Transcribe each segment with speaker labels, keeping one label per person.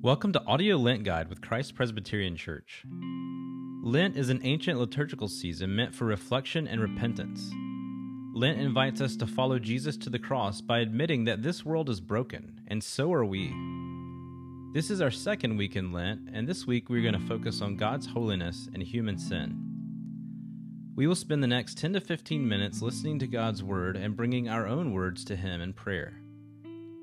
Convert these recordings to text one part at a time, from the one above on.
Speaker 1: Welcome to Audio Lent Guide with Christ Presbyterian Church. Lent is an ancient liturgical season meant for reflection and repentance. Lent invites us to follow Jesus to the cross by admitting that this world is broken, and so are we. This is our second week in Lent, and this week we're going to focus on God's holiness and human sin. We will spend the next 10 to 15 minutes listening to God's Word and bringing our own words to Him in prayer.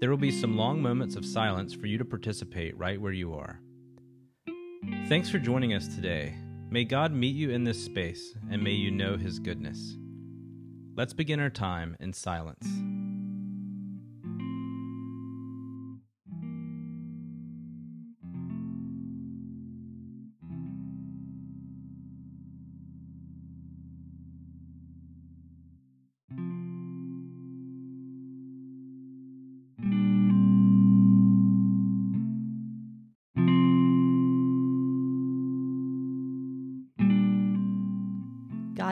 Speaker 1: There will be some long moments of silence for you to participate right where you are. Thanks for joining us today. May God meet you in this space and may you know His goodness. Let's begin our time in silence.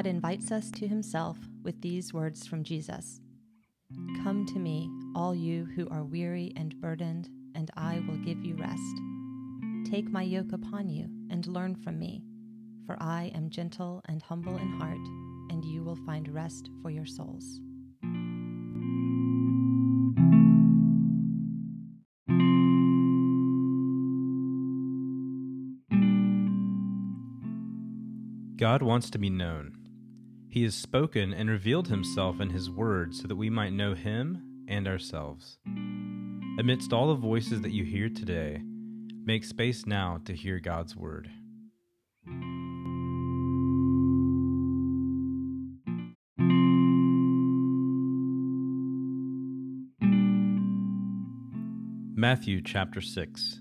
Speaker 2: God invites us to himself with these words from Jesus Come to me, all you who are weary and burdened, and I will give you rest. Take my yoke upon you and learn from me, for I am gentle and humble in heart, and you will find rest for your souls.
Speaker 1: God wants to be known. He has spoken and revealed himself in his word so that we might know him and ourselves. Amidst all the voices that you hear today, make space now to hear God's word. Matthew chapter 6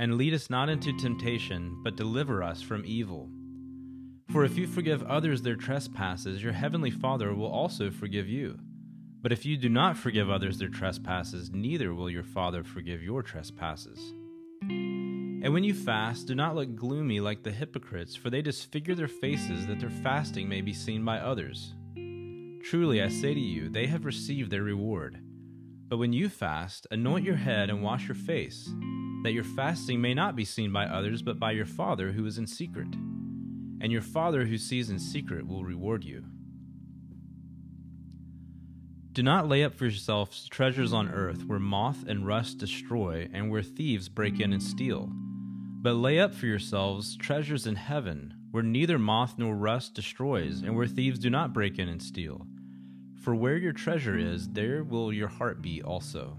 Speaker 1: and lead us not into temptation, but deliver us from evil. For if you forgive others their trespasses, your heavenly Father will also forgive you. But if you do not forgive others their trespasses, neither will your Father forgive your trespasses. And when you fast, do not look gloomy like the hypocrites, for they disfigure their faces that their fasting may be seen by others. Truly, I say to you, they have received their reward. But when you fast, anoint your head and wash your face that your fasting may not be seen by others, but by your Father who is in secret. And your Father who sees in secret will reward you. Do not lay up for yourselves treasures on earth where moth and rust destroy and where thieves break in and steal. But lay up for yourselves treasures in heaven where neither moth nor rust destroys and where thieves do not break in and steal. For where your treasure is, there will your heart be also.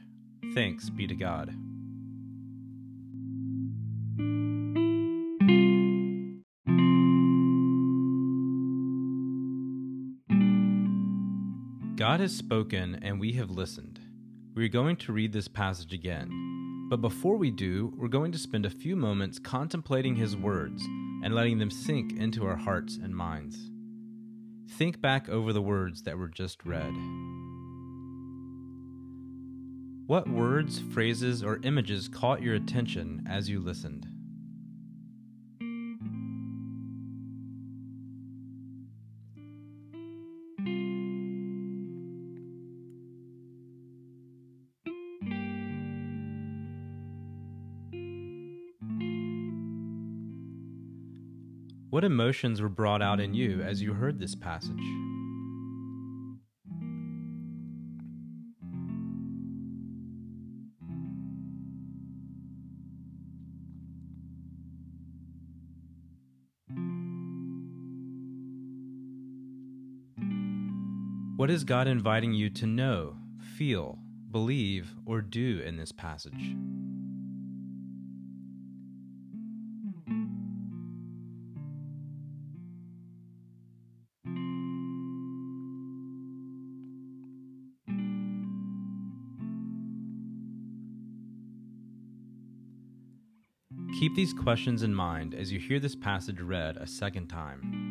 Speaker 1: Thanks be to God. God has spoken and we have listened. We are going to read this passage again. But before we do, we're going to spend a few moments contemplating his words and letting them sink into our hearts and minds. Think back over the words that were just read. What words, phrases, or images caught your attention as you listened? What emotions were brought out in you as you heard this passage? What is God inviting you to know, feel, believe, or do in this passage? Keep these questions in mind as you hear this passage read a second time.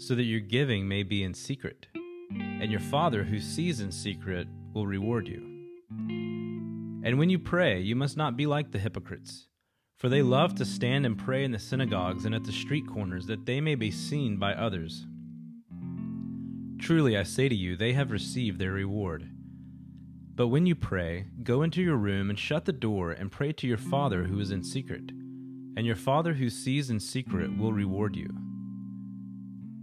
Speaker 1: so that your giving may be in secret. And your Father, who sees in secret, will reward you. And when you pray, you must not be like the hypocrites, for they love to stand and pray in the synagogues and at the street corners, that they may be seen by others. Truly, I say to you, they have received their reward. But when you pray, go into your room and shut the door and pray to your Father who is in secret, and your Father who sees in secret will reward you.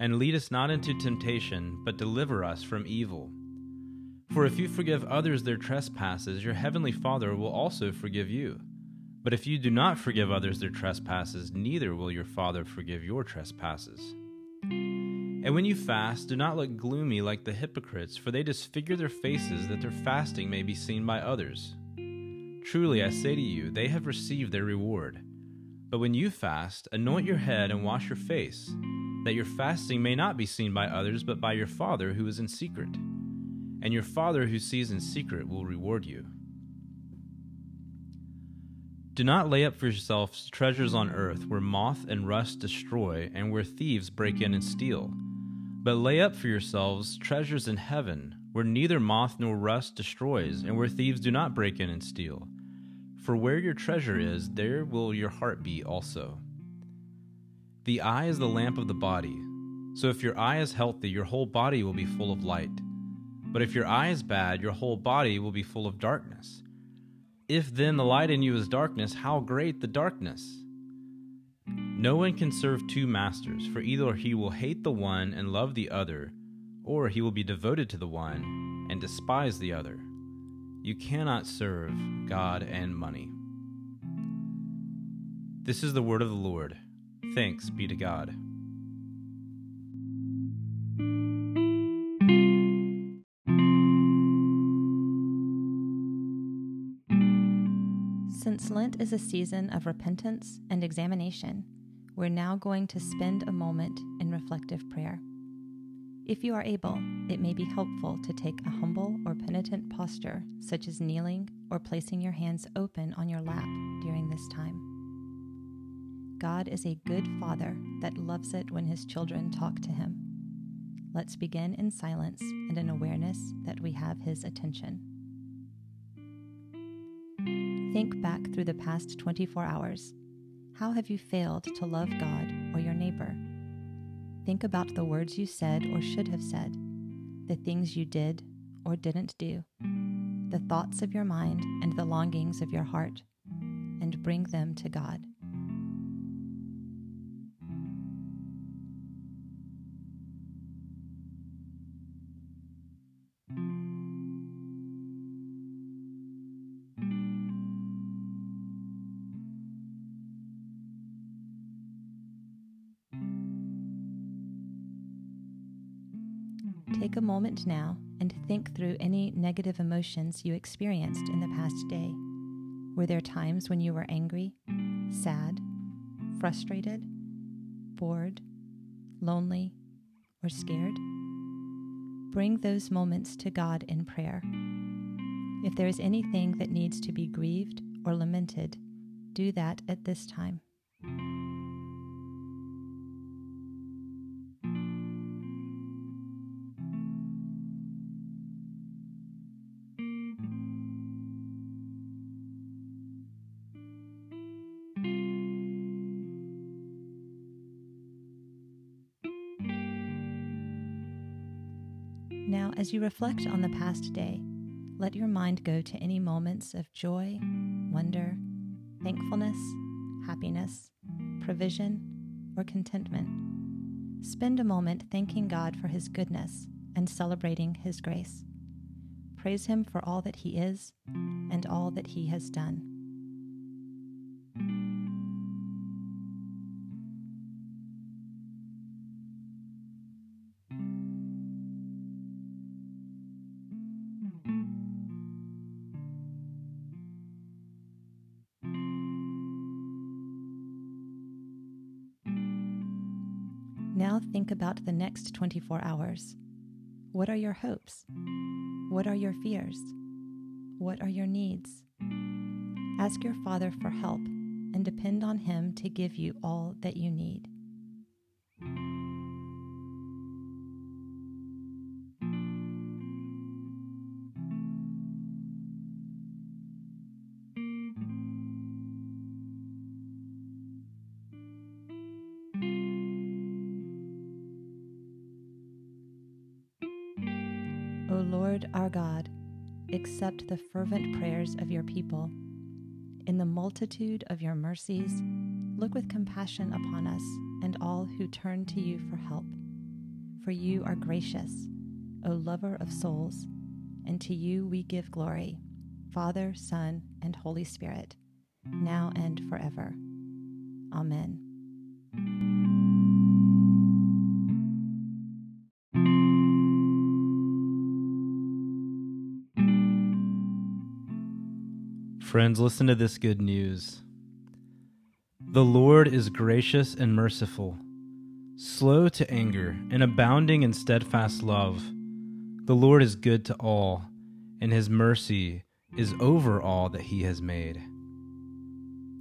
Speaker 1: and lead us not into temptation, but deliver us from evil. For if you forgive others their trespasses, your heavenly Father will also forgive you. But if you do not forgive others their trespasses, neither will your Father forgive your trespasses. And when you fast, do not look gloomy like the hypocrites, for they disfigure their faces that their fasting may be seen by others. Truly, I say to you, they have received their reward. But when you fast, anoint your head and wash your face that your fasting may not be seen by others, but by your Father who is in secret. And your Father who sees in secret will reward you. Do not lay up for yourselves treasures on earth where moth and rust destroy, and where thieves break in and steal. But lay up for yourselves treasures in heaven, where neither moth nor rust destroys, and where thieves do not break in and steal. For where your treasure is, there will your heart be also. The eye is the lamp of the body. So if your eye is healthy, your whole body will be full of light. But if your eye is bad, your whole body will be full of darkness. If then the light in you is darkness, how great the darkness! No one can serve two masters, for either he will hate the one and love the other, or he will be devoted to the one and despise the other. You cannot serve God and money. This is the word of the Lord. Thanks be to God.
Speaker 2: Since Lent is a season of repentance and examination, we're now going to spend a moment in reflective prayer. If you are able, it may be helpful to take a humble or penitent posture, such as kneeling or placing your hands open on your lap during this time. God is a good Father that loves it when his children talk to him. Let's begin in silence and an awareness that we have his attention. Think back through the past 24 hours. How have you failed to love God or your neighbor? Think about the words you said or should have said, the things you did or didn't do, the thoughts of your mind and the longings of your heart, and bring them to God. Take a moment now and think through any negative emotions you experienced in the past day. Were there times when you were angry, sad, frustrated, bored, lonely, or scared? Bring those moments to God in prayer. If there is anything that needs to be grieved or lamented, do that at this time. As you reflect on the past day, let your mind go to any moments of joy, wonder, thankfulness, happiness, provision, or contentment. Spend a moment thanking God for His goodness and celebrating His grace. Praise Him for all that He is and all that He has done. Think about the next 24 hours. What are your hopes? What are your fears? What are your needs? Ask your Father for help and depend on Him to give you all that you need. Lord our God, accept the fervent prayers of your people. In the multitude of your mercies, look with compassion upon us and all who turn to you for help. For you are gracious, O lover of souls, and to you we give glory, Father, Son, and Holy Spirit, now and forever. Amen.
Speaker 1: Friends, listen to this good news. The Lord is gracious and merciful, slow to anger, and abounding in steadfast love. The Lord is good to all, and his mercy is over all that he has made.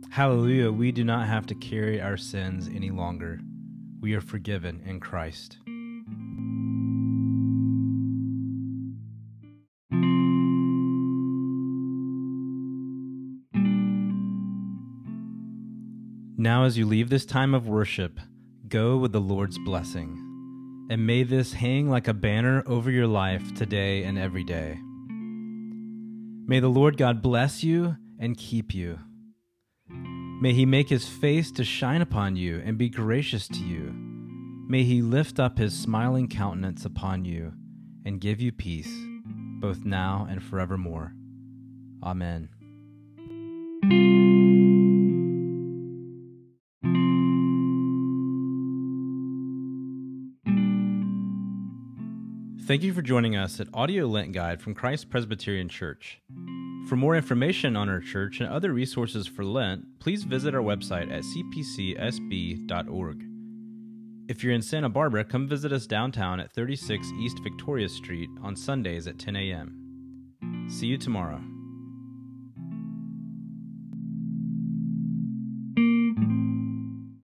Speaker 1: Hallelujah, we do not have to carry our sins any longer. We are forgiven in Christ. As you leave this time of worship, go with the Lord's blessing. And may this hang like a banner over your life today and every day. May the Lord God bless you and keep you. May he make his face to shine upon you and be gracious to you. May he lift up his smiling countenance upon you and give you peace, both now and forevermore. Amen. Thank you for joining us at Audio Lent Guide from Christ Presbyterian Church. For more information on our church and other resources for Lent, please visit our website at cpcsb.org. If you're in Santa Barbara, come visit us downtown at 36 East Victoria Street on Sundays at 10 a.m. See you tomorrow.